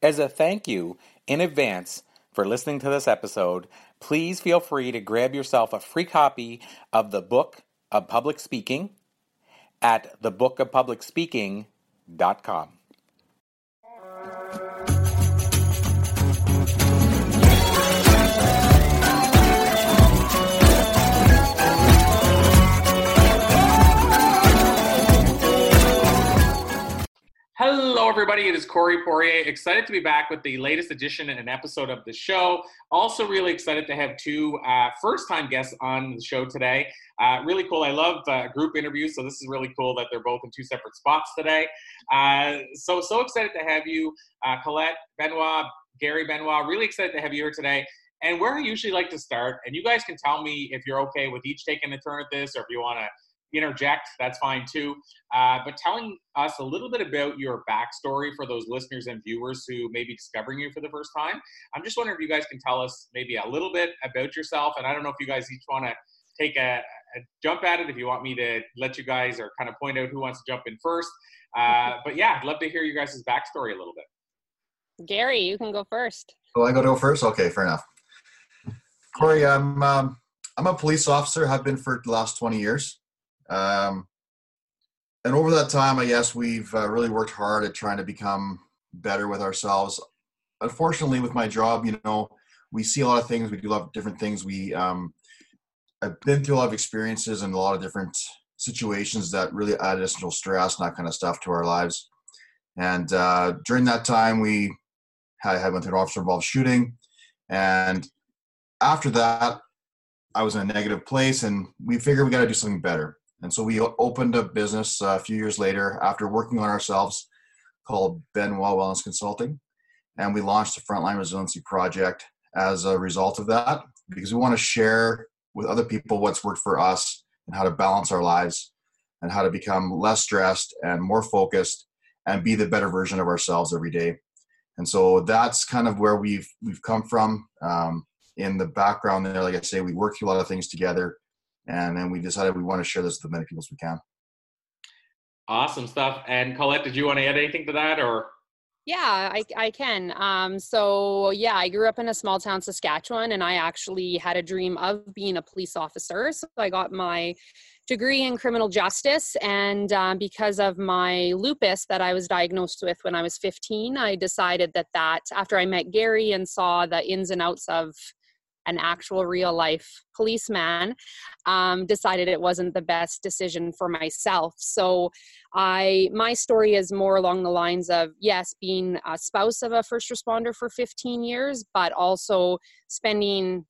As a thank you in advance for listening to this episode, please feel free to grab yourself a free copy of the Book of Public Speaking at thebookofpublicspeaking.com. Hello, everybody. It is Corey Poirier. Excited to be back with the latest edition and an episode of the show. Also, really excited to have two uh, first time guests on the show today. Uh, really cool. I love uh, group interviews, so this is really cool that they're both in two separate spots today. Uh, so, so excited to have you, uh, Colette Benoit, Gary Benoit. Really excited to have you here today. And where I usually like to start, and you guys can tell me if you're okay with each taking a turn at this or if you want to interject, that's fine too. Uh, but telling us a little bit about your backstory for those listeners and viewers who may be discovering you for the first time. I'm just wondering if you guys can tell us maybe a little bit about yourself. And I don't know if you guys each want to take a, a jump at it, if you want me to let you guys or kind of point out who wants to jump in first. Uh, but yeah, I'd love to hear you guys' backstory a little bit. Gary, you can go first. Oh, I go to go first? Okay, fair enough. Corey, I'm um, I'm a police officer. Have been for the last 20 years. Um, and over that time, I guess we've uh, really worked hard at trying to become better with ourselves. Unfortunately, with my job, you know, we see a lot of things. We do a lot of different things. We, um, I've been through a lot of experiences and a lot of different situations that really add additional stress and that kind of stuff to our lives. And uh, during that time, we had, had went through an officer involved shooting, and after that, I was in a negative place, and we figured we got to do something better. And so we opened a business uh, a few years later after working on ourselves called Benoit Wellness Consulting. And we launched the Frontline Resiliency Project as a result of that because we want to share with other people what's worked for us and how to balance our lives and how to become less stressed and more focused and be the better version of ourselves every day. And so that's kind of where we've we've come from. Um, in the background there, like I say, we work a lot of things together and then we decided we want to share this with as many people as we can. Awesome stuff. And Colette, did you want to add anything to that or? Yeah, I, I can. Um, so, yeah, I grew up in a small town, Saskatchewan, and I actually had a dream of being a police officer. So, I got my degree in criminal justice. And uh, because of my lupus that I was diagnosed with when I was 15, I decided that that after I met Gary and saw the ins and outs of an actual real life policeman um, decided it wasn't the best decision for myself. So i my story is more along the lines of yes being a spouse of a first responder for 15 years but also spending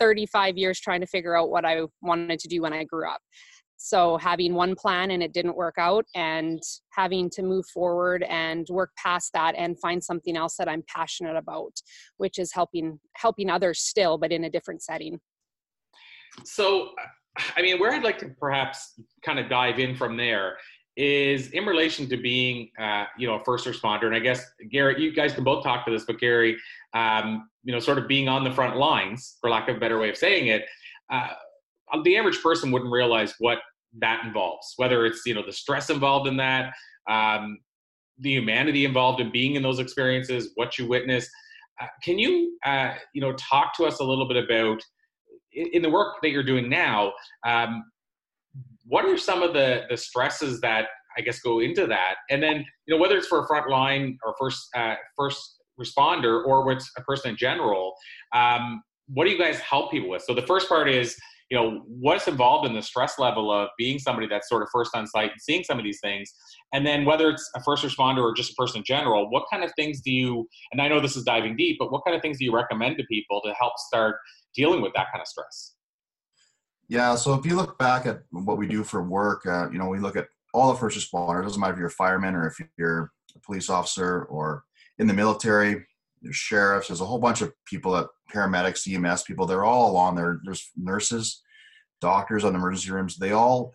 35 years trying to figure out what i wanted to do when i grew up so having one plan and it didn't work out and having to move forward and work past that and find something else that i'm passionate about which is helping helping others still but in a different setting. So i mean where i'd like to perhaps kind of dive in from there is in relation to being uh, you know a first responder and i guess gary you guys can both talk to this but gary um, you know sort of being on the front lines for lack of a better way of saying it uh, the average person wouldn't realize what that involves, whether it's you know the stress involved in that, um, the humanity involved in being in those experiences, what you witness. Uh, can you uh, you know talk to us a little bit about in, in the work that you're doing now? Um, what are some of the the stresses that I guess go into that, and then you know whether it's for a frontline or first uh, first responder or what's a person in general. Um, what do you guys help people with? So the first part is you know what's involved in the stress level of being somebody that's sort of first on site and seeing some of these things? And then whether it's a first responder or just a person in general what kind of things do you and i know this is diving deep but what kind of things do you recommend to people to help start dealing with that kind of stress? Yeah so if you look back at what we do for work uh, you know we look at all the first responders doesn't matter if you're a fireman or if you're a police officer or in the military there's sheriffs, there's a whole bunch of people that paramedics, EMS people, they're all along there. There's nurses, doctors on emergency rooms. They all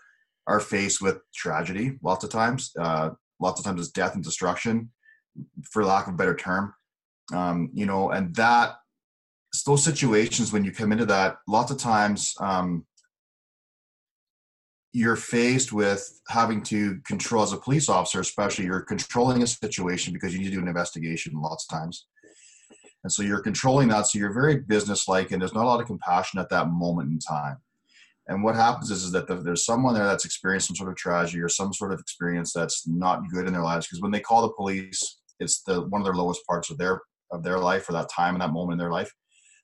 are faced with tragedy lots of times. Uh, lots of times it's death and destruction, for lack of a better term. Um, you know, and that those situations when you come into that, lots of times um, you're faced with having to control as a police officer, especially you're controlling a situation because you need to do an investigation lots of times. And so you're controlling that. So you're very businesslike and there's not a lot of compassion at that moment in time. And what happens is, is that the, there's someone there that's experienced some sort of tragedy or some sort of experience that's not good in their lives. Because when they call the police, it's the one of their lowest parts of their of their life or that time and that moment in their life.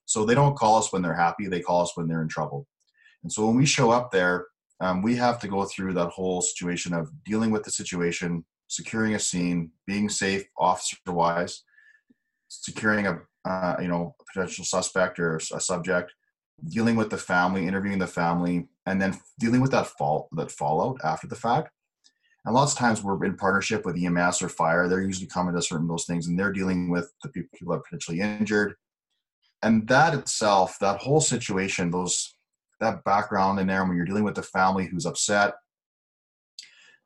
So they don't call us when they're happy; they call us when they're in trouble. And so when we show up there, um, we have to go through that whole situation of dealing with the situation, securing a scene, being safe officer wise, securing a uh, you know potential suspect or a subject, dealing with the family, interviewing the family, and then dealing with that fall that fallout after the fact. And lots of times we're in partnership with EMS or fire. They're usually coming to certain those things, and they're dealing with the people who are potentially injured. And that itself, that whole situation, those that background in there when you're dealing with the family who's upset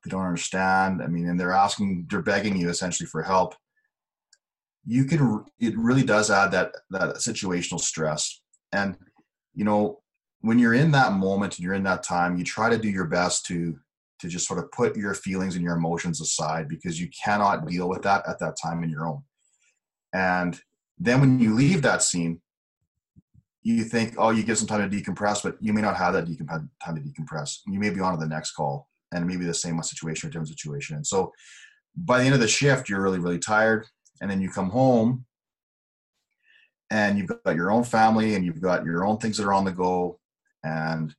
they don't understand i mean and they're asking they're begging you essentially for help you can it really does add that that situational stress and you know when you're in that moment and you're in that time you try to do your best to to just sort of put your feelings and your emotions aside because you cannot deal with that at that time in your own and then when you leave that scene you think, oh, you give some time to decompress, but you may not have that decomp- time to decompress. You may be on to the next call, and maybe the same situation or different situation. And so, by the end of the shift, you're really, really tired, and then you come home, and you've got your own family, and you've got your own things that are on the go, and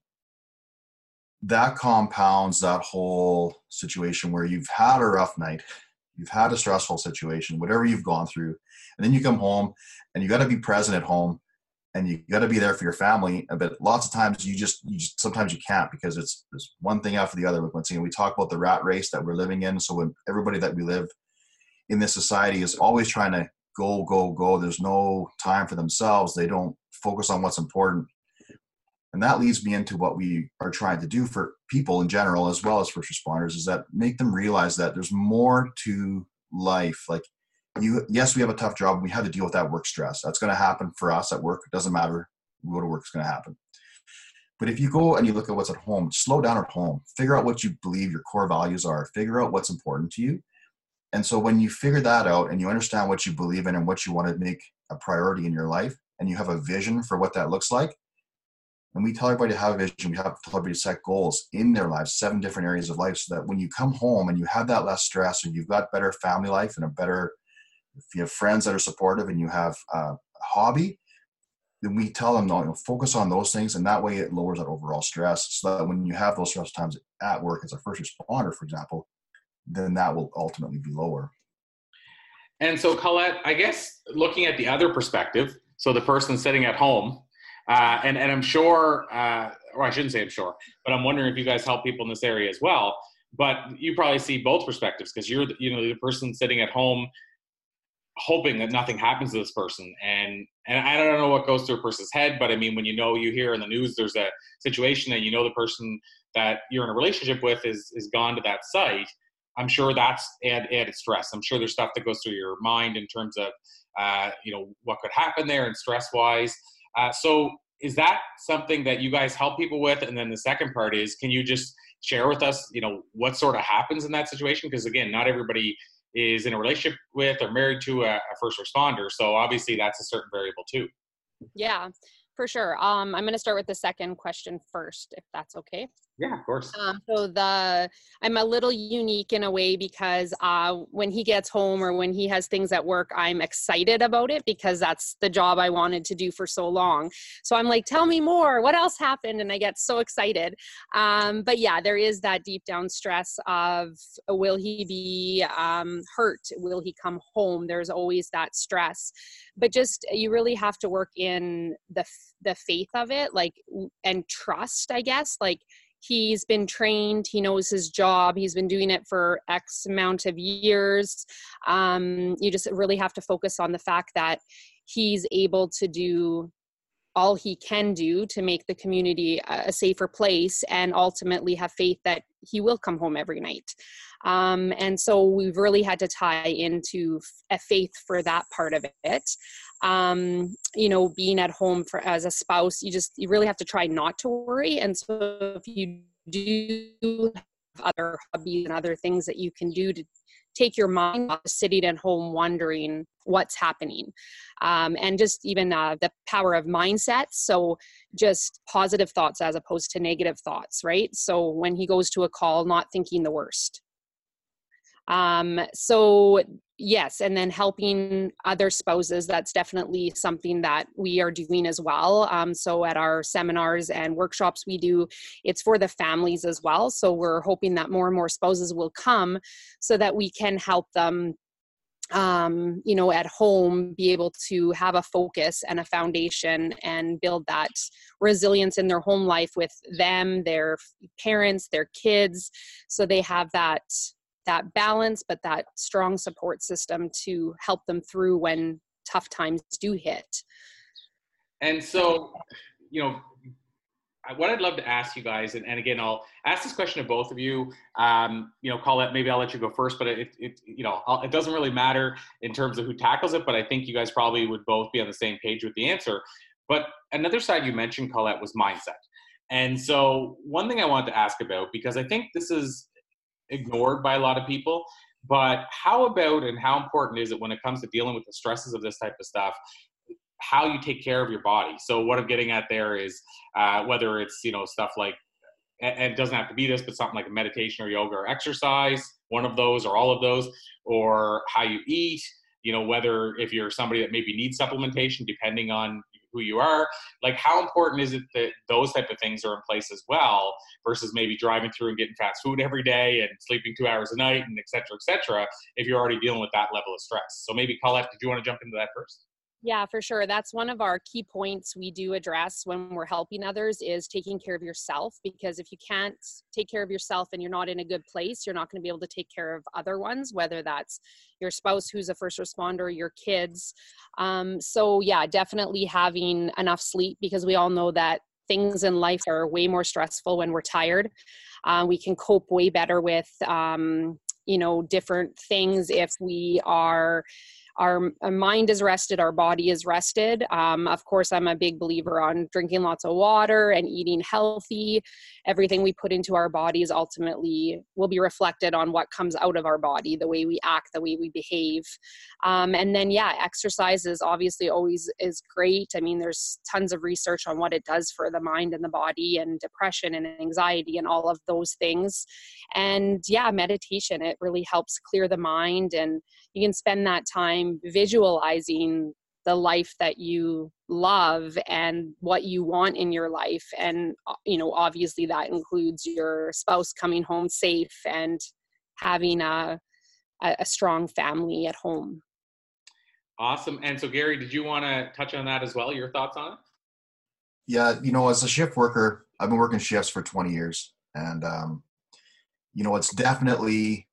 that compounds that whole situation where you've had a rough night, you've had a stressful situation, whatever you've gone through, and then you come home, and you got to be present at home and you got to be there for your family. But lots of times you just, you just sometimes you can't because it's, one thing after the other. with Once again, we talk about the rat race that we're living in. So when everybody that we live in this society is always trying to go, go, go, there's no time for themselves. They don't focus on what's important. And that leads me into what we are trying to do for people in general, as well as first responders, is that make them realize that there's more to life. Like you yes we have a tough job. We have to deal with that work stress. That's going to happen for us at work. It doesn't matter we go to work it's going to happen. But if you go and you look at what's at home slow down at home. Figure out what you believe your core values are. Figure out what's important to you and so when you figure that out and you understand what you believe in and what you want to make a priority in your life and you have a vision for what that looks like and we tell everybody to have a vision we have to tell everybody to set goals in their lives seven different areas of life so that when you come home and you have that less stress and you've got better family life and a better if you have friends that are supportive and you have a hobby, then we tell them, no, you know, focus on those things, and that way it lowers that overall stress. So that when you have those stress times at work as a first responder, for example, then that will ultimately be lower. And so, Colette, I guess looking at the other perspective, so the person sitting at home, uh, and and I'm sure, uh, or I shouldn't say I'm sure, but I'm wondering if you guys help people in this area as well. But you probably see both perspectives because you're, you know, the person sitting at home hoping that nothing happens to this person and and i don't know what goes through a person's head but i mean when you know you hear in the news there's a situation and you know the person that you're in a relationship with is is gone to that site i'm sure that's add, added stress. I'm sure there's stuff that goes through your mind in terms of uh, you know what could happen there and stress wise. Uh, so is that something that you guys help people with? And then the second part is can you just share with us you know what sort of happens in that situation? Because again not everybody is in a relationship with or married to a, a first responder. So obviously that's a certain variable too. Yeah, for sure. Um, I'm going to start with the second question first, if that's okay. Yeah, of course. Um, so the I'm a little unique in a way because uh, when he gets home or when he has things at work, I'm excited about it because that's the job I wanted to do for so long. So I'm like, tell me more. What else happened? And I get so excited. Um, but yeah, there is that deep down stress of will he be um, hurt? Will he come home? There's always that stress. But just you really have to work in the the faith of it, like and trust. I guess like he's been trained he knows his job he's been doing it for x amount of years um, you just really have to focus on the fact that he's able to do all he can do to make the community a safer place and ultimately have faith that he will come home every night um, and so we've really had to tie into a faith for that part of it. Um, you know being at home for as a spouse you just you really have to try not to worry. And so if you do have other hobbies and other things that you can do to take your mind off sitting at home wondering what's happening. Um, and just even uh, the power of mindset. So just positive thoughts as opposed to negative thoughts right? So when he goes to a call not thinking the worst um, so yes and then helping other spouses that's definitely something that we are doing as well. Um, so at our seminars and workshops we do it's for the families as well. So we're hoping that more and more spouses will come so that we can help them um, you know, at home, be able to have a focus and a foundation and build that resilience in their home life with them, their parents, their kids, so they have that that balance, but that strong support system to help them through when tough times do hit. And so, you know, what I'd love to ask you guys, and, and again, I'll ask this question to both of you. Um, you know, Colette, maybe I'll let you go first, but it, it you know, I'll, it doesn't really matter in terms of who tackles it, but I think you guys probably would both be on the same page with the answer. But another side you mentioned, Colette, was mindset. And so, one thing I wanted to ask about, because I think this is ignored by a lot of people. But how about and how important is it when it comes to dealing with the stresses of this type of stuff? How you take care of your body. So what I'm getting at there is uh, whether it's you know stuff like and it doesn't have to be this, but something like a meditation or yoga or exercise, one of those or all of those, or how you eat, you know, whether if you're somebody that maybe needs supplementation, depending on who you are like how important is it that those type of things are in place as well versus maybe driving through and getting fast food every day and sleeping two hours a night and et cetera et cetera if you're already dealing with that level of stress? So maybe colette did you want to jump into that first yeah, for sure. That's one of our key points we do address when we're helping others is taking care of yourself because if you can't take care of yourself and you're not in a good place, you're not going to be able to take care of other ones, whether that's your spouse who's a first responder, your kids. Um, so yeah, definitely having enough sleep because we all know that things in life are way more stressful when we're tired. Uh, we can cope way better with um, you know different things if we are our, mind is rested, our body is rested. Um, of course, I'm a big believer on drinking lots of water and eating healthy. Everything we put into our bodies ultimately will be reflected on what comes out of our body, the way we act, the way we behave. Um, and then, yeah, exercise is obviously always is great. I mean, there's tons of research on what it does for the mind and the body and depression and anxiety and all of those things. And yeah, meditation, it really helps clear the mind and you can spend that time visualizing the life that you love and what you want in your life. And uh, you know obviously that includes your spouse coming home safe and having a a strong family at home. Awesome. And so gary did you want to touch on that as well your thoughts on it? Yeah you know as a shift worker i've been working shifts for 20 years. And um, you know it's definitely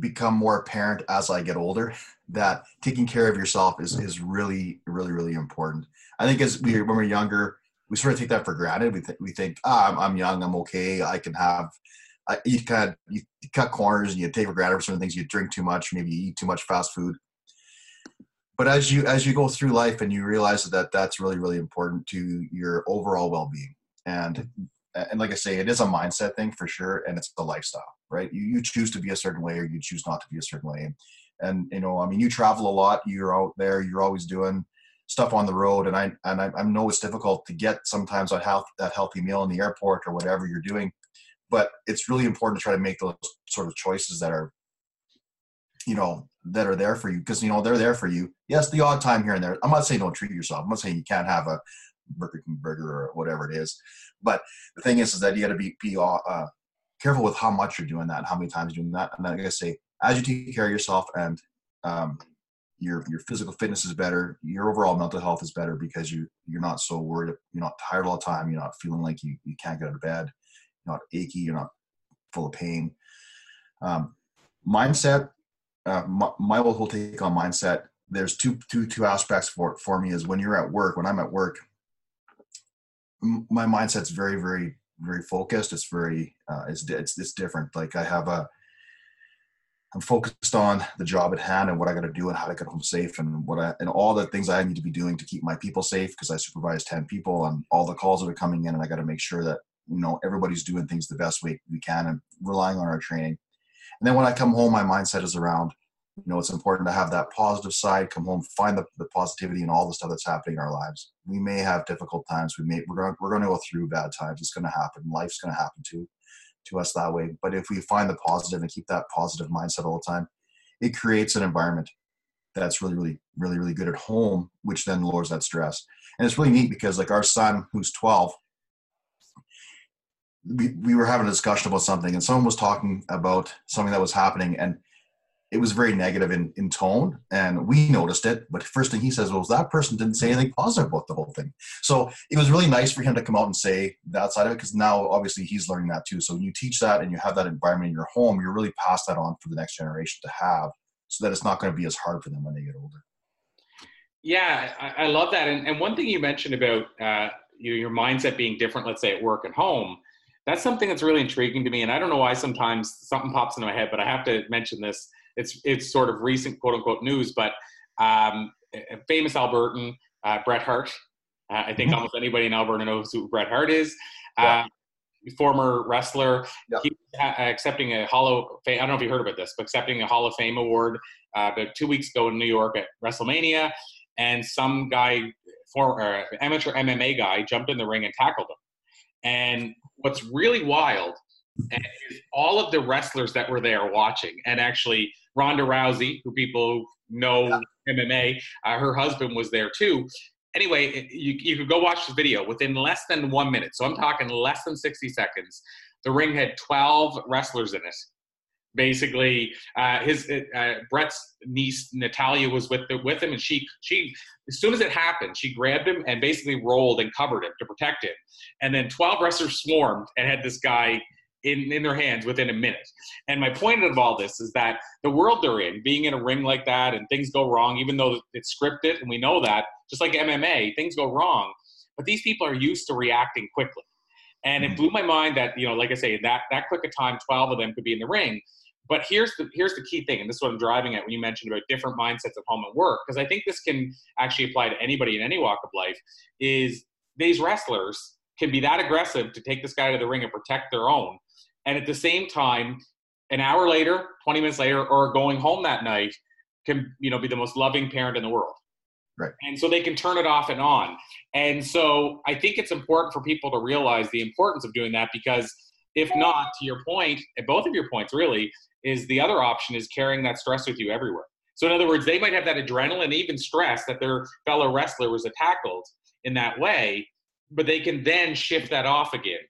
become more apparent as I get older that taking care of yourself is mm. is really really really important. I think as we when we're younger, we sort of take that for granted. We th- we think, ah, I'm, I'm young, I'm okay, I can have. I, you kind of you, cut corners and you take for granted for certain things. You drink too much, maybe you eat too much fast food. But as you as you go through life and you realize that that's really really important to your overall well being, and mm. And like I say, it is a mindset thing for sure, and it's a lifestyle, right? You you choose to be a certain way, or you choose not to be a certain way, and, and you know, I mean, you travel a lot. You're out there. You're always doing stuff on the road, and I and I, I know it's difficult to get sometimes a health that healthy meal in the airport or whatever you're doing, but it's really important to try to make those sort of choices that are, you know, that are there for you because you know they're there for you. Yes, the odd time here and there. I'm not saying don't treat yourself. I'm not saying you can't have a Burger King burger or whatever it is. But the thing is, is that you got to be be uh, careful with how much you're doing that, and how many times you're doing that. And then I gotta say, as you take care of yourself and um, your your physical fitness is better, your overall mental health is better because you you're not so worried, you're not tired all the time, you're not feeling like you you can't get out of bed, you're not achy, you're not full of pain. Um, mindset, uh, my, my whole take on mindset. There's two two two aspects for for me is when you're at work. When I'm at work, my mindset's very very very focused it's very uh, it's, it's it's different like i have a i'm focused on the job at hand and what i got to do and how to get home safe and what i and all the things i need to be doing to keep my people safe because i supervise 10 people and all the calls that are coming in and i got to make sure that you know everybody's doing things the best way we can and relying on our training. And then when I come home, my mindset is around, you know, it's important to have that positive side. Come home, find the, the positivity in all the stuff that's happening in our lives. We may have difficult times. We may we're going we're going to go through bad times. It's going to happen. Life's going to happen to to us that way. But if we find the positive and keep that positive mindset all the time, it creates an environment that's really, really, really, really good at home, which then lowers that stress. And it's really neat because like our son, who's 12, we, we were having a discussion about something and someone was talking about something that was happening and it was very negative in, in tone and we noticed it. But first thing he says was that person didn't say anything positive about the whole thing. So it was really nice for him to come out and say that side of it because now obviously he's learning that too. So when you teach that and you have that environment in your home you're really pass that on for the next generation to have so that it's not going to be as hard for them when they get older. Yeah i, I love that. And, and one thing you mentioned about uh, you your mindset being different let's say at work and home that's something that's really intriguing to me. And i don't know why sometimes something pops into my head but i have to mention this it's it's sort of recent quote unquote news, but um, famous Albertan uh, Bret Hart. Uh, I think mm-hmm. almost anybody in Alberta knows who Bret Hart is. Yeah. Uh, former wrestler. Yeah. He uh, accepting a Hall of Fame. I don't know if you heard about this, but accepting a Hall of Fame award uh, about two weeks ago in New York at WrestleMania, and some guy, former uh, amateur MMA guy, jumped in the ring and tackled him. And what's really wild, and all of the wrestlers that were there watching, and actually Ronda Rousey, who people know yeah. MMA, uh, her husband was there too. Anyway, you, you could go watch the video within less than one minute. So I'm talking less than 60 seconds. The ring had 12 wrestlers in it. Basically, uh, his uh, Bret's niece Natalya was with the, with him, and she she as soon as it happened, she grabbed him and basically rolled and covered him to protect him. And then 12 wrestlers swarmed and had this guy in, in their hands within a minute. And my point of all this is that the world they're in, being in a ring like that and things go wrong, even though it's scripted and we know that, just like MMA, things go wrong. But these people are used to reacting quickly. And it mm-hmm. blew my mind that, you know, like I say, that, that quick a time, 12 of them could be in the ring. But here's the here's the key thing, and this is what I'm driving at when you mentioned about different mindsets at home and work, because I think this can actually apply to anybody in any walk of life. Is these wrestlers can be that aggressive to take this guy to the ring and protect their own, and at the same time an hour later 20 minutes later or going home that night can you know be the most loving parent in the world. Right. And so they can turn it off and on. And so i think it's important for people to realize the importance of doing that because if not to your point and both of your points really is the other option is carrying that stress with you everywhere. So in other words they might have that adrenaline even stress that their fellow wrestler was tackled in that way but they can then shift that off again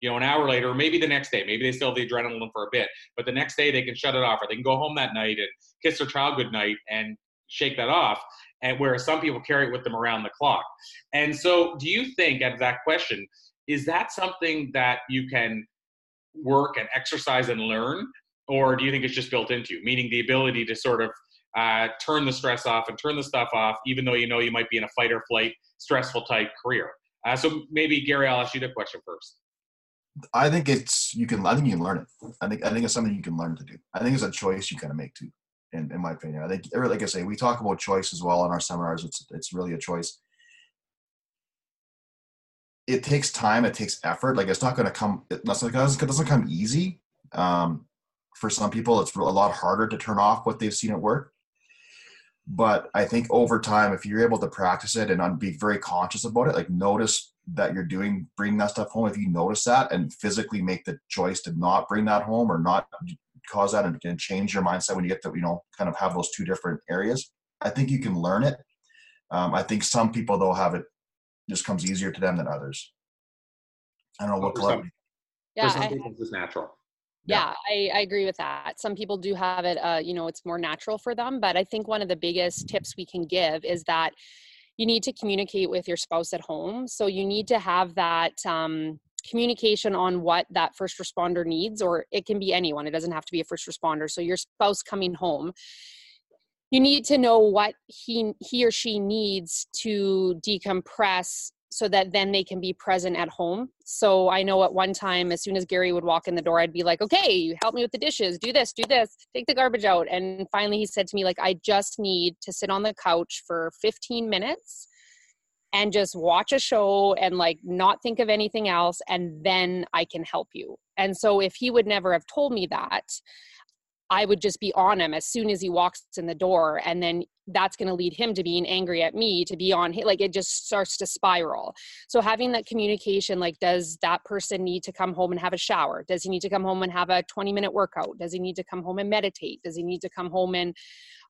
you know, an hour later, or maybe the next day, maybe they still have the adrenaline for a bit, but the next day they can shut it off, or they can go home that night and kiss their child goodnight and shake that off. And whereas some people carry it with them around the clock. And so, do you think, at that question, is that something that you can work and exercise and learn, or do you think it's just built into you? Meaning the ability to sort of uh, turn the stress off and turn the stuff off, even though you know you might be in a fight or flight, stressful type career. Uh, so maybe Gary, I'll ask you the question first. I think it's you can. I think you can learn it. I think I think it's something you can learn to do. I think it's a choice you kind of make too. In, in my opinion, I think like I say, we talk about choice as well in our seminars. It's it's really a choice. It takes time. It takes effort. Like it's not going to come. It doesn't, it doesn't come easy. Um, for some people, it's a lot harder to turn off what they've seen at work. But I think over time, if you're able to practice it and be very conscious about it, like notice that you're doing bring that stuff home if you notice that and physically make the choice to not bring that home or not cause that and, and change your mindset when you get to you know kind of have those two different areas i think you can learn it. Um, i think some people though have it just comes easier to them than others. I don't know what well, yeah for some people it's natural. Yeah, yeah I, I, agree with that. Some people do have it uh, you know it's more natural for them but i think one of the biggest tips we can give is that you need to communicate with your spouse at home. So you need to have that um, communication on what that first responder needs, or it can be anyone. It doesn't have to be a first responder. So your spouse coming home you need to know what he he or she needs to decompress so that then they can be present at home. So I know at one time, as soon as Gary would walk in the door, I'd be like, okay, help me with the dishes, do this, do this, take the garbage out. And finally he said to me, like, I just need to sit on the couch for 15 minutes and just watch a show and like not think of anything else and then I can help you. And so if he would never have told me that, I would just be on him as soon as he walks in the door. And then that's going to lead him to being angry at me, to be on him. Like it just starts to spiral. So having that communication, like, does that person need to come home and have a shower? Does he need to come home and have a 20 minute workout? Does he need to come home and meditate? Does he need to come home and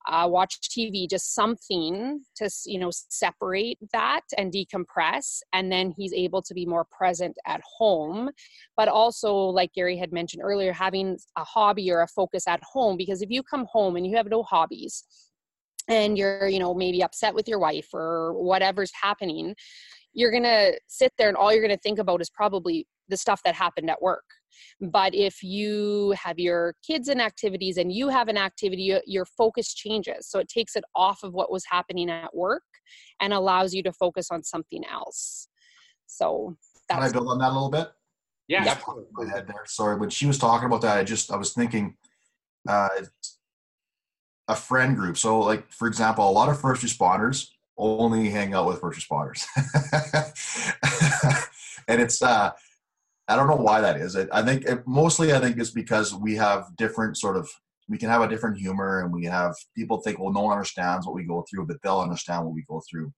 uh, watch TV, just something to you know separate that and decompress, and then he's able to be more present at home. But also, like Gary had mentioned earlier, having a hobby or a focus at home, because if you come home and you have no hobbies, and you're you know maybe upset with your wife or whatever's happening you're to sit there and all you're to think about is probably the stuff that happened at work but if you have your kids in activities and you have an activity, your focus changes. So it takes it off of what was happening at work and allows you to focus on something else. So Can I build on that a little bit? Yeah. Yep. My head there. Sorry, when she was talking about that, I just I was thinking uh, a friend group. So, like for example, a lot of first responders only hang out with first responders, and it's uh, I don't know why that is. I, I think it, mostly I think it's because we have different sort of we can have a different humor and we have people think well no one understands what we go through but they'll understand what we go through.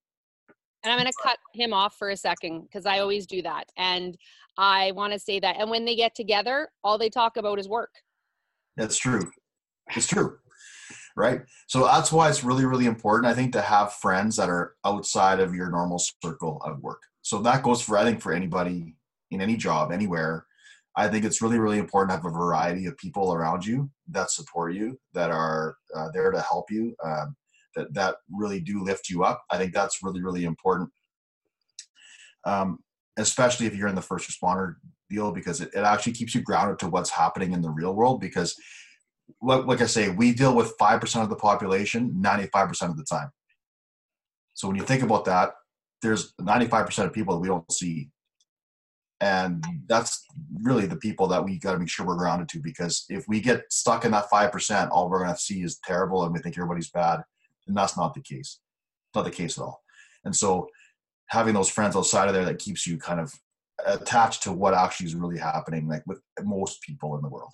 And i'm going to cut him off for a second because i always do that. And i want to say that and when they get together all they talk about is work. That's true. It's true. Right? So that's why it's really really important i think to have friends that are outside of your normal circle of work. So that goes for i think for anybody in any job anywhere i think it's really really important to have a variety of people around you that support you that are uh, there to help you um, that that really do lift you up. I think that's really really important. Um, especially if you're in the first responder deal because it, it actually keeps you grounded to what's happening in the real world because like, like i say we deal with 5% of the population 95% of the time. So when you think about that there's 95% of people that we don't see and that's really the people that we got to make sure we're grounded to because if we get stuck in that 5% all we're going to see is terrible and we think everybody's bad. And that's not the case. Not the case at all. And so having those friends outside of there that keeps you kind of attached to what actually is really happening like with most people in the world.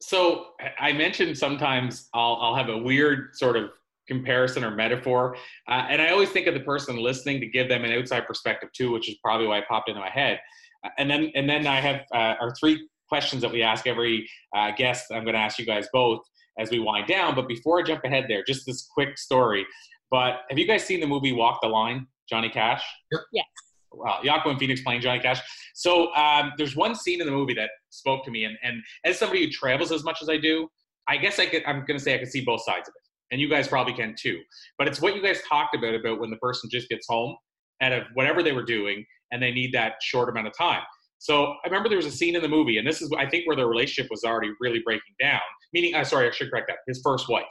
So i mentioned sometimes i'll, I'll have a weird sort of comparison or metaphor. Uh, and I always think of the person listening to give them an outside perspective too, which is probably why it popped into my head. Uh, and then and then I have uh, our three questions that we ask every uh, guest. I'm going to ask you guys both as we wind down. But before I jump ahead there, just this quick story. But have you guys seen the movie Walk the Line? Johnny Cash. Yep. Yeah. Well, and Phoenix playing Johnny Cash. So um, there's one scene in the movie that spoke to me, and, and as somebody who travels as much as I do, I guess I could. I'm going to say I can see both sides of it and you guys probably can too. But it's what you guys talked about about when the person just gets home out of whatever they were doing and they need that short amount of time. So I remember there was a scene in the movie, and this is I think where their relationship was already really breaking down. Meaning, uh, sorry, I should correct that. His first wife.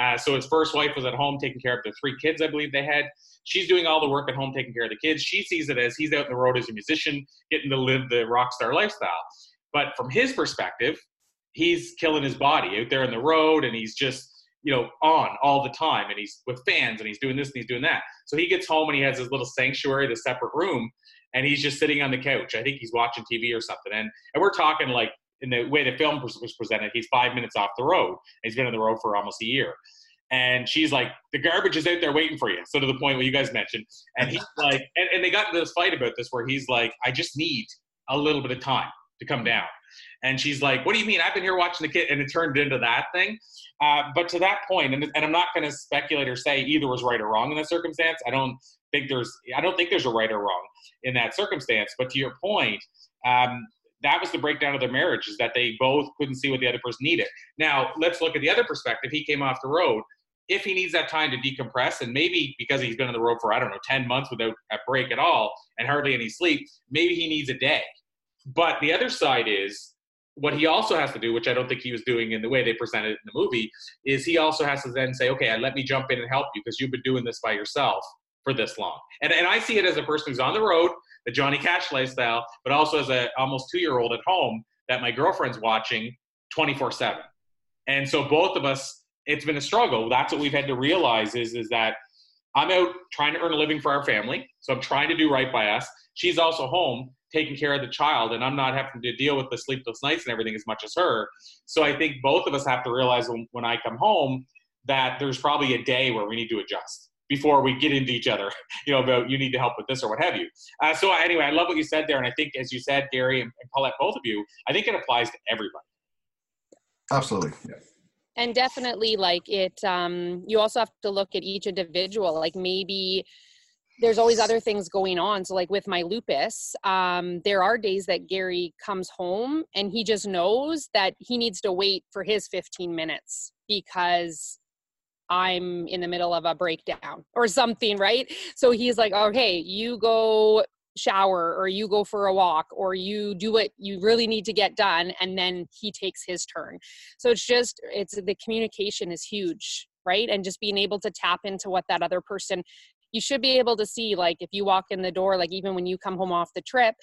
Uh, so his first wife was at home taking care of the three kids, I believe they had. She's doing all the work at home, taking care of the kids. She sees it as he's out in the road as a musician, getting to live the rock star lifestyle. But from his perspective, he's killing his body out there in the road, and he's just you know, on all the time and he's with fans and he's doing this and he's doing that. So he gets home and he has his little sanctuary, the separate room, and he's just sitting on the couch. I think he's watching TV or something. And and we're talking like in the way the film was presented, he's five minutes off the road. He's been on the road for almost a year. And she's like, the garbage is out there waiting for you. So to the point where you guys mentioned. And he's like, and, and they got into this fight about this where he's like, I just need a little bit of time to come down. And she's like, What do you mean? I've been here watching the kid. And it turned into that thing. Uh, but to that point, and, and I'm not going to speculate or say either was right or wrong in that circumstance. I don't think there's I don't think there's a right or wrong in that circumstance. But to your point, um, that was the breakdown of their marriage is that they both couldn't see what the other person needed. Now let's look at the other perspective. He came off the road. If he needs that time to decompress, and maybe because he's been on the road for I don't know ten months without a break at all and hardly any sleep, maybe he needs a day. But the other side is what he also has to do, which I don't think he was doing in the way they presented it in the movie, is he also has to then say, okay, let me jump in and help you because you've been doing this by yourself for this long. And, and I see it as a person who's on the road, the Johnny Cash lifestyle, but also as a almost two year old at home that my girlfriend's watching 24 7. And so both of us, it's been a struggle. That's what we've had to realize is, is that I'm out trying to earn a living for our family, so I'm trying to do right by us. She's also home taking care of the child, and I'm not having to deal with the sleepless nights and everything as much as her. So I think both of us have to realize when, when I come home that there's probably a day where we need to adjust before we get into each other, you know, about you need to help with this or what have you. Uh, so anyway, I love what you said there, and I think as you said, Gary and, and Paulette, both of you, I think it applies to everybody. Absolutely. Yeah and definitely like it um you also have to look at each individual like maybe there's always other things going on so like with my lupus um there are days that gary comes home and he just knows that he needs to wait for his 15 minutes because i'm in the middle of a breakdown or something right? So he's like okay you go shower or you go for a walk or you do what you really need to get done and then he takes his turn. So it's just it's the communication is huge right? And just being able to tap into what that other person you should be able to see like if you walk in the door like even when you come home off the trip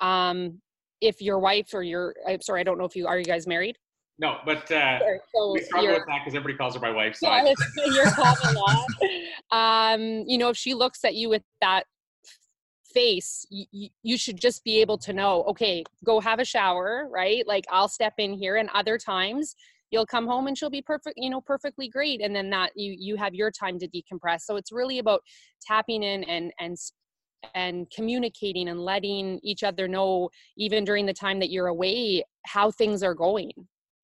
um if your wife or your i'm sorry i don't know if you are you guys married no, but uh, so we struggle with that because everybody calls her my wife. So yeah, your common law. Um, you know, if she looks at you with that face you, you should just be able to know okay go have a shower right like i'll step in here and other times you'll come home and she'll be perfect you know perfectly great and then that you you have your time to decompress. So it's really about tapping in and and and communicating and letting each other know even during the time that you're away how things are going.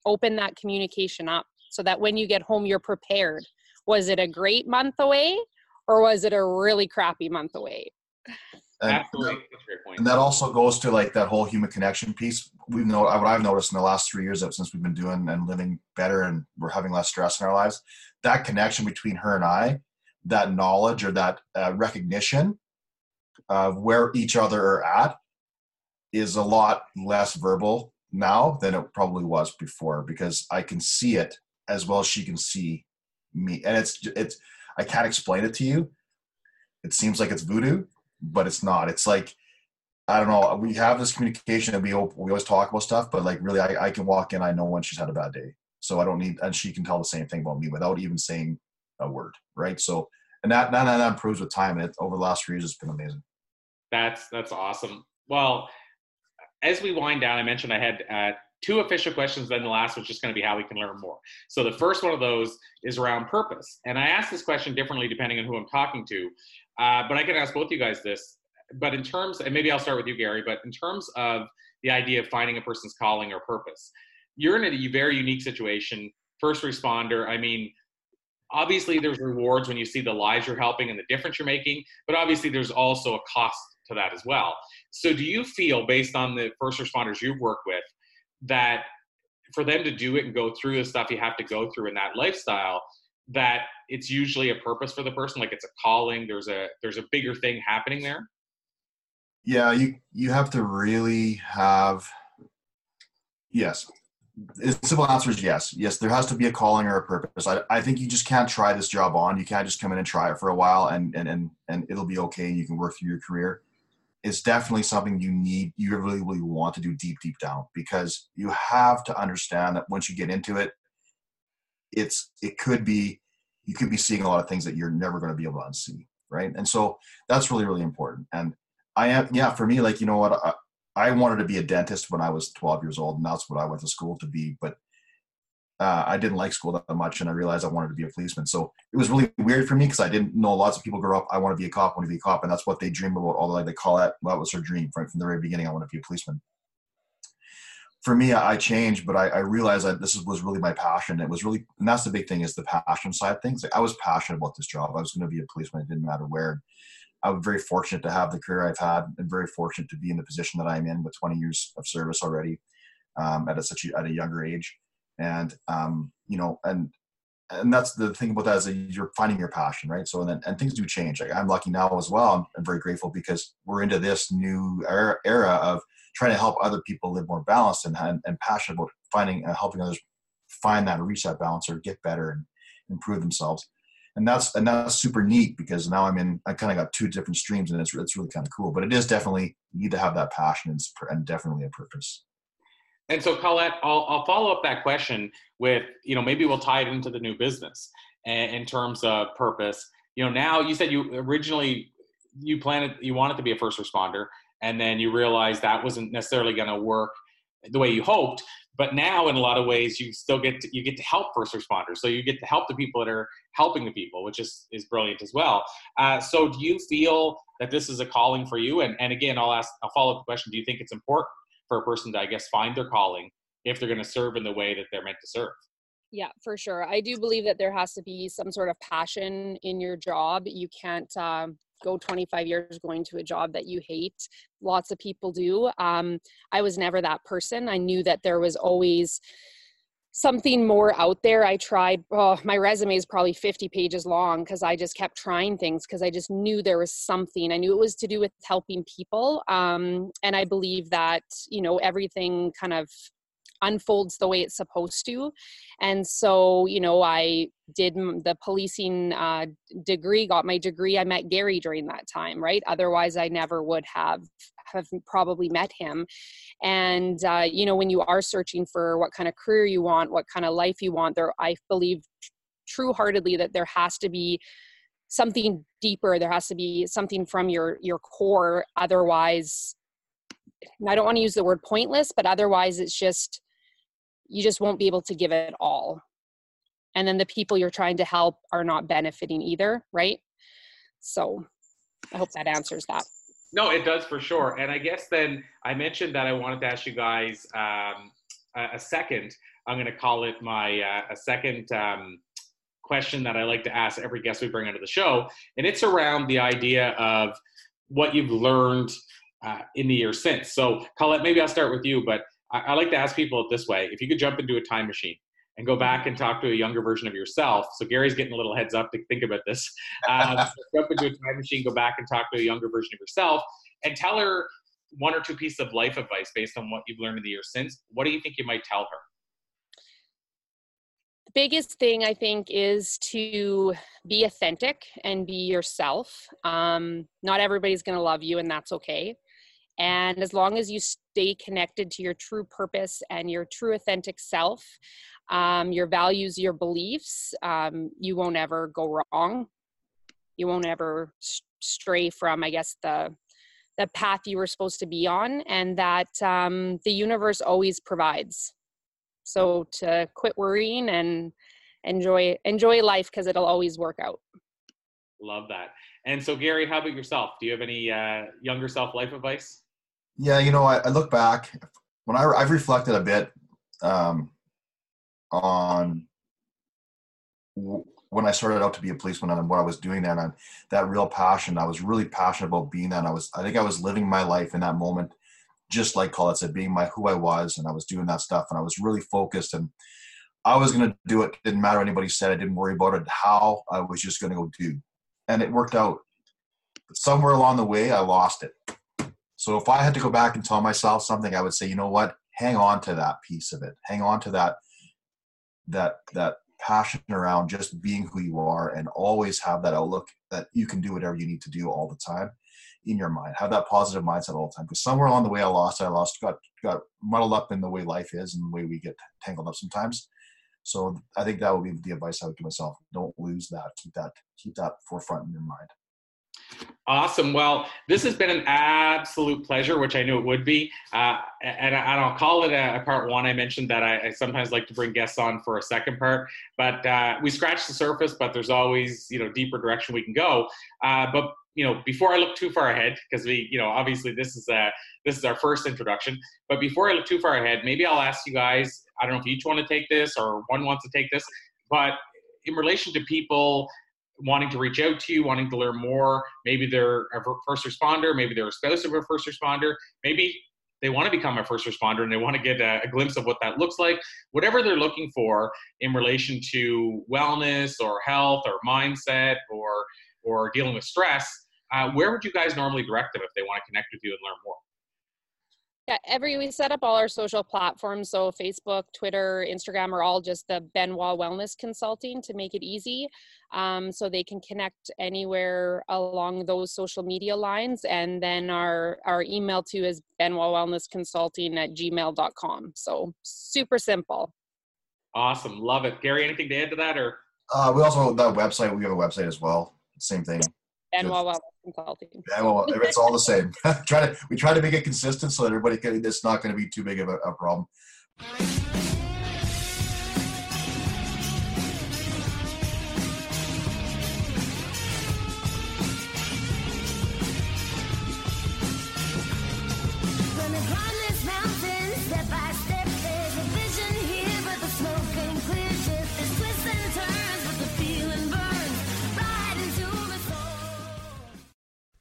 Open that communication up so that when you get home you're prepared. Was it a great month away or was it a really crappy month away and, Absolutely. And that also goes to like that whole human connection piece. We've know what I've noticed in the last three years that since we've been doing and living better and we're having less stress in our lives, that connection between her and I, that knowledge or that uh, recognition of where each other are at is a lot less verbal now than it probably was before because I can see it as well as she can see me. And it's it's I can't explain it to you. It seems like it's voodoo, but it's not. It's like I don't know. We have this communication and we we always talk about stuff, but like really, I, I can walk in. I know when she's had a bad day, so I don't need, and she can tell the same thing about me without even saying a word, right? So, and that that, that improves with time. And it, over the last three years, it's been amazing. That's that's awesome. Well, as we wind down, I mentioned I had uh, two official questions. Then the last was just going to be how we can learn more. So the first one of those is around purpose, and I ask this question differently depending on who I'm talking to. Uh, but I can ask both you guys this. But in terms, and maybe I'll start with you, Gary. But in terms of the idea of finding a person's calling or purpose, you're in a very unique situation. First responder. I mean, obviously there's rewards when you see the lives you're helping and the difference you're making, but obviously there's also a cost to that as well. So do you feel, based on the first responders you've worked with, that for them to do it and go through the stuff you have to go through in that lifestyle, that it's usually a purpose for the person like it's a calling there's a there's a bigger thing happening there? Yeah you you have to really have yes. The simple answer is yes. Yes there has to be a calling or a purpose. I, I think you just can't try this job on. You can't just come in and try it for a while and and and, and it'll be okay you can work through your career. It's definitely something you need you really really want to do deep deep down because you have to understand that once you get into it it's it could be you could be seeing a lot of things that you're never going to be able to unsee right and so that's really really important and i am yeah for me like you know what I, I wanted to be a dentist when i was 12 years old and that's what i went to school to be but uh, I didn't like school that much, and I realized I wanted to be a policeman. So it was really weird for me because I didn't know lots of people grow up. I want to be a cop, I want to be a cop, and that's what they dream about. All the like they call that. That was their dream right from the very beginning. I want to be a policeman for me, I changed, but I, I, realized that this was really my passion. It was really, and that's the big thing is the passion side things. Like I was passionate about this job. I was going to be a policeman. It didn't matter where. I'm very fortunate to have the career I've had, and very fortunate to be in the position that I'm in with 20 years of service already, um, at a, such a, at a younger age. And um, you know, and and that's the thing about that is that you're finding your passion, right? So and then and things do change. Like I'm lucky now as well. I'm, very grateful because we're into this new era, era of trying to help other people live more balanced and, and, and passionate about finding uh, helping others find that reach that balance or get better and improve themselves and that's and that's super neat because now i'm in i kind of got two different streams and it's, it's really kind of cool but it is definitely you need to have that passion and, and definitely a purpose and so colette I'll, I'll follow up that question with you know maybe we'll tie it into the new business in terms of purpose. You know now you said you originally you planned you wanted to be a first responder and then you realized that wasn't necessarily going to work the way you hoped but now in a lot of ways you still get to, you get to help first responders. So you get to help the people that are helping the people which is is brilliant as well. Uh, so do you feel that this is a calling for you? And, and again i'll ask i'll follow up the question. Do you think it's important for a person to i guess find their calling if they're going to serve in the way that they're meant to serve yeah, for sure. I do believe that there has to be some sort of passion in your job. You can't um, go 25 years going to a job that you hate. Lots of people do. Um, I was never that person. I knew that there was always something more out there. I tried, oh, my resume is probably 50 pages long because I just kept trying things because I just knew there was something. I knew it was to do with helping people. Um, and I believe that, you know, everything kind of unfolds the way it's supposed to. And so you know i did the policing uh, degree got my degree. I met gary during that time right? Otherwise i never would have have probably met him. And uh, you know when you are searching for what kind of career you want what kind of life you want there i believe true heartedly that there has to be something deeper. There has to be something from your your core. Otherwise I don't want to use the word pointless, but otherwise it's just you just won't be able to give it all. And then the people you're trying to help are not benefiting either right? So i hope that answers that. No it does for sure. And i guess then i mentioned that i wanted to ask you guys um, a, second. I'm going to call it my uh, a second um, question that i like to ask every guest we bring onto the show. And it's around the idea of what you've learned uh, in the year since. So colette maybe i'll start with you but I, I like to ask people this way: if you could jump into a time machine and go back and talk to a younger version of yourself. So Gary's getting a little heads up to think about this. Um, jump into a time machine, go back and talk to a younger version of yourself, and tell her one or two pieces of life advice based on what you've learned in the years since. What do you think you might tell her? The biggest thing I think is to be authentic and be yourself. Um, not everybody's going to love you, and that's okay. And as long as you stay connected to your true purpose and your true authentic self, um, your values, your beliefs, um, you won't ever go wrong. You won't ever stray from, I guess, the the path you were supposed to be on, and that um, the universe always provides. So to quit worrying and enjoy enjoy life because it'll always work out. Love that. And so, Gary, how about yourself? Do you have any uh, younger self life advice? Yeah, you know, I, I look back when I, I've reflected a bit um, on w- when I started out to be a policeman and what I was doing then, and that real passion. I was really passionate about being that. I was, I think, I was living my life in that moment, just like Colette said, being my who I was, and I was doing that stuff, and I was really focused, and I was going to do it. Didn't matter what anybody said. I didn't worry about it. How I was just going to go do, and it worked out. But somewhere along the way, I lost it so if I had to go back and tell myself something, I would say, you know what? Hang on to that piece of it. Hang on to that that that passion around just being who you are and always have that outlook that you can do whatever you need to do all the time in your mind. Have that positive mindset all the time. Because somewhere along the way I lost, I lost, got got muddled up in the way life is and the way we get tangled up sometimes. So I think that would be the advice I would give myself. Don't lose that. Keep that keep that forefront in your mind. Awesome. Well, this has been an absolute pleasure, which I knew it would be. Uh, and, and, I'll call it a, a, part one. I mentioned that I, I, sometimes like to bring guests on for a second part, but uh, we scratched the surface. But there's always, you know, deeper direction we can go. Uh, but you know, before I look too far ahead, because we, you know, obviously this is a this is our first introduction. But before I look too far ahead, maybe I'll ask you guys. I don't know if each want to take this or one wants to take this, but in relation to people wanting to reach out to you, wanting to learn more. Maybe they're a first responder, maybe they're a spouse of a first responder, maybe they want to become a first responder and they want to get a, a, glimpse of what that looks like. Whatever they're looking for in relation to wellness or health or mindset or or dealing with stress, uh, where would you guys normally direct them if they want to connect with you and learn more? Yeah, every we set up all our social platforms. So Facebook, Twitter, Instagram are all just the Benoit Wellness Consulting to make it easy. Um, so they can connect anywhere along those social media lines. And then our our email too is Benoit Wellness Consulting at gmail.com. So super simple. Awesome. Love it. Gary, anything to add to that or uh, we also have that website. We have a website as well. same thing. And Wild West Consulting. Yeah, well, it's all the same. try to we try to make it consistent so that everybody can. It's not going to be too big of a, a problem.